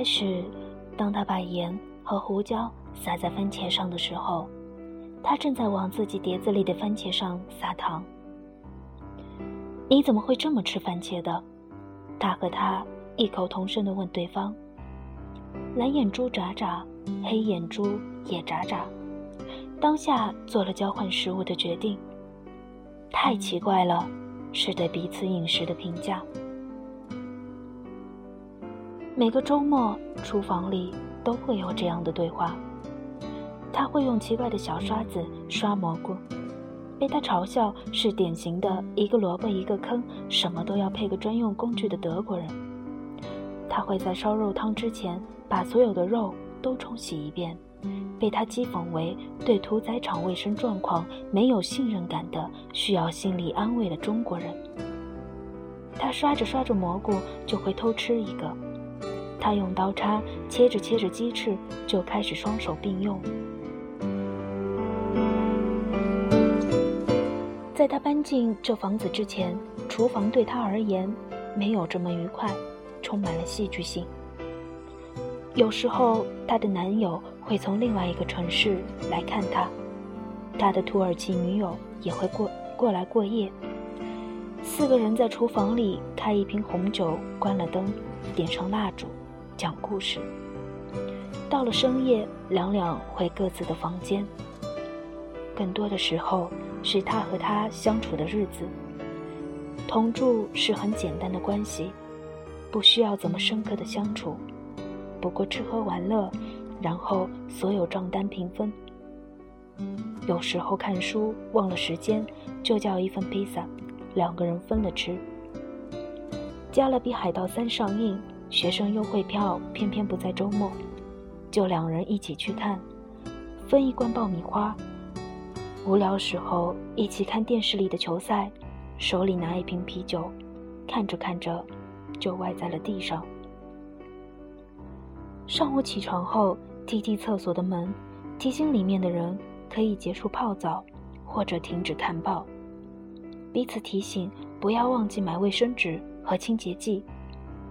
开始，当他把盐和胡椒撒在番茄上的时候，他正在往自己碟子里的番茄上撒糖。你怎么会这么吃番茄的？他和他异口同声地问对方。蓝眼珠眨眨，黑眼珠也眨眨，当下做了交换食物的决定。太奇怪了，是对彼此饮食的评价。每个周末，厨房里都会有这样的对话。他会用奇怪的小刷子刷蘑菇，被他嘲笑是典型的一个萝卜一个坑，什么都要配个专用工具的德国人。他会在烧肉汤之前把所有的肉都冲洗一遍，被他讥讽为对屠宰场卫生状况没有信任感的、需要心理安慰的中国人。他刷着刷着蘑菇就会偷吃一个，他用刀叉切着切着鸡翅就开始双手并用。在他搬进这房子之前，厨房对他而言没有这么愉快，充满了戏剧性。有时候，她的男友会从另外一个城市来看她，他的土耳其女友也会过过来过夜。四个人在厨房里开一瓶红酒，关了灯，点上蜡烛，讲故事。到了深夜，两两回各自的房间。更多的时候。是他和他相处的日子。同住是很简单的关系，不需要怎么深刻的相处，不过吃喝玩乐，然后所有账单平分。有时候看书忘了时间，就叫一份披萨，两个人分了吃。加勒比海盗三上映，学生优惠票偏偏不在周末，就两人一起去看，分一罐爆米花。无聊时候一起看电视里的球赛，手里拿一瓶啤酒，看着看着就歪在了地上。上午起床后踢踢厕所的门，提醒里面的人可以结束泡澡或者停止看报，彼此提醒不要忘记买卫生纸和清洁剂。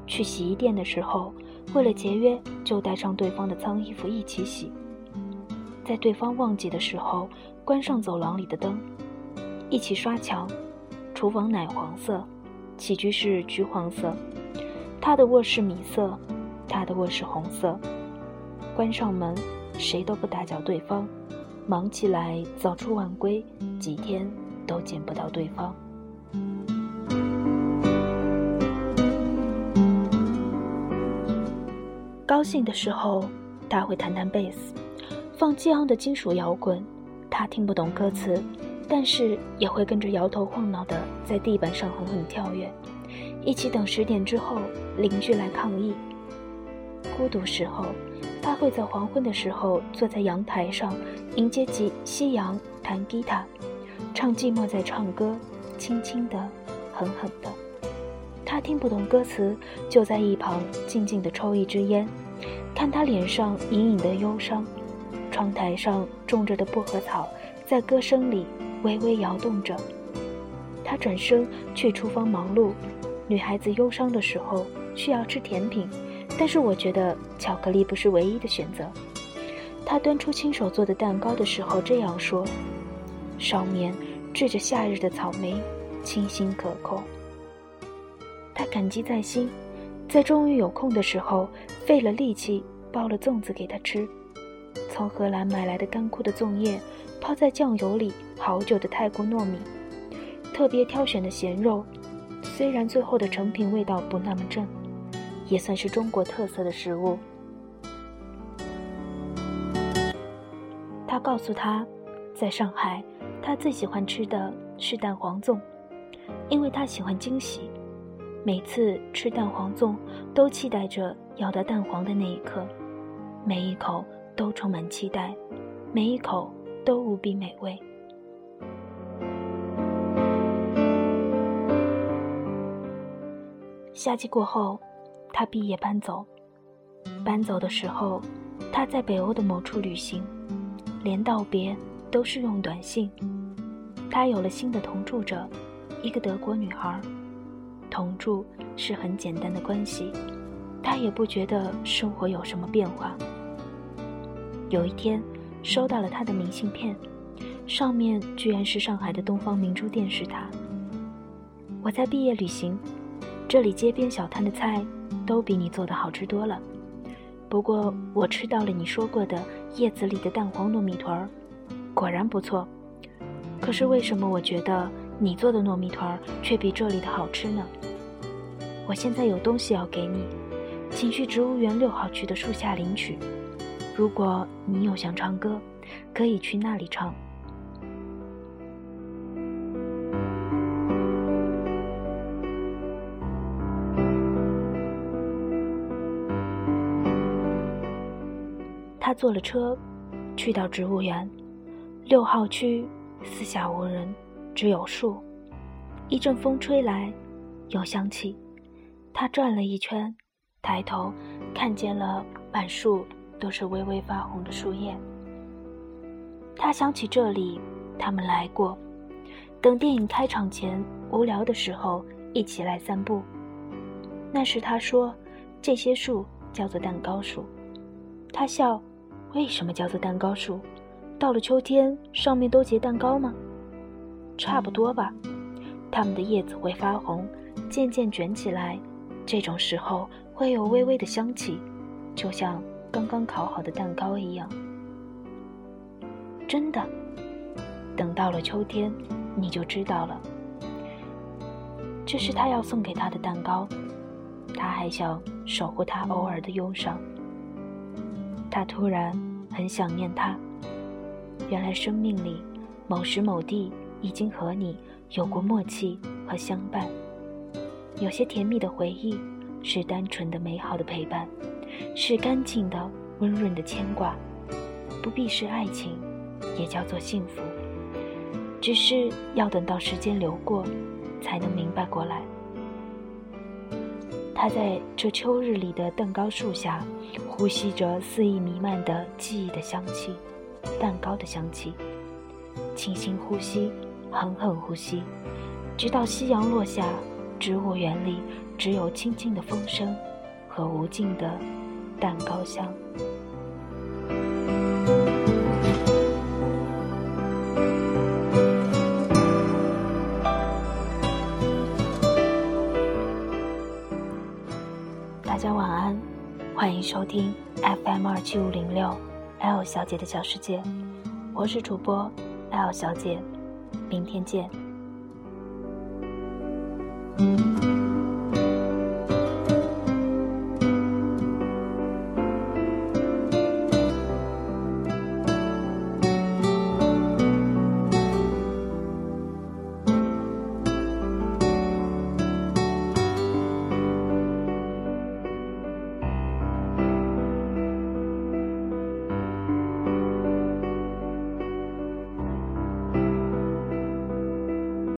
去洗衣店的时候，为了节约就带上对方的脏衣服一起洗。在对方忘记的时候。关上走廊里的灯，一起刷墙。厨房奶黄色，起居室橘黄色，他的卧室米色，他的卧室红色。关上门，谁都不打搅对方，忙起来早出晚归，几天都见不到对方。高兴的时候，他会弹弹贝斯，放激昂的金属摇滚。他听不懂歌词，但是也会跟着摇头晃脑的在地板上狠狠跳跃。一起等十点之后邻居来抗议。孤独时候，他会在黄昏的时候坐在阳台上迎接夕夕阳，弹吉他，唱寂寞在唱歌，轻轻的，狠狠的。他听不懂歌词，就在一旁静静的抽一支烟，看他脸上隐隐的忧伤。窗台上种着的薄荷草，在歌声里微微摇动着。他转身去厨房忙碌。女孩子忧伤的时候需要吃甜品，但是我觉得巧克力不是唯一的选择。他端出亲手做的蛋糕的时候这样说：“上面缀着夏日的草莓，清新可口。”他感激在心，在终于有空的时候费了力气包了粽子给他吃。从荷兰买来的干枯的粽叶，泡在酱油里好久的泰国糯米，特别挑选的咸肉，虽然最后的成品味道不那么正，也算是中国特色的食物。他告诉他，在上海，他最喜欢吃的是蛋黄粽，因为他喜欢惊喜，每次吃蛋黄粽都期待着咬到蛋黄的那一刻，每一口。都充满期待，每一口都无比美味。夏季过后，他毕业搬走。搬走的时候，他在北欧的某处旅行，连道别都是用短信。他有了新的同住者，一个德国女孩。同住是很简单的关系，他也不觉得生活有什么变化。有一天，收到了他的明信片，上面居然是上海的东方明珠电视塔。我在毕业旅行，这里街边小摊的菜都比你做的好吃多了。不过我吃到了你说过的叶子里的蛋黄糯米团儿，果然不错。可是为什么我觉得你做的糯米团却比这里的好吃呢？我现在有东西要给你，请去植物园六号区的树下领取。如果你有想唱歌，可以去那里唱。他坐了车，去到植物园，六号区四下无人，只有树。一阵风吹来，有香气。他转了一圈，抬头看见了满树都是微微发红的树叶。他想起这里，他们来过。等电影开场前，无聊的时候一起来散步。那时他说，这些树叫做蛋糕树。他笑。为什么叫做蛋糕树？到了秋天，上面都结蛋糕吗？差不多吧。它们的叶子会发红，渐渐卷起来，这种时候会有微微的香气，就像刚刚烤好的蛋糕一样。真的，等到了秋天，你就知道了。这是他要送给他的蛋糕，他还想守护他偶尔的忧伤。他突然很想念他。原来生命里某时某地已经和你有过默契和相伴。有些甜蜜的回忆是单纯的美好的陪伴，是干净的温润的牵挂，不必是爱情，也叫做幸福。只是要等到时间流过，才能明白过来。他在这秋日里的蛋糕树下，呼吸着肆意弥漫的记忆的香气，蛋糕的香气。轻轻呼吸，狠狠呼吸，直到夕阳落下，植物园里只有轻轻的风声和无尽的蛋糕香。大家晚安，欢迎收听 FM 二七五零六 L 小姐的小世界，我是主播 L 小姐，明天见。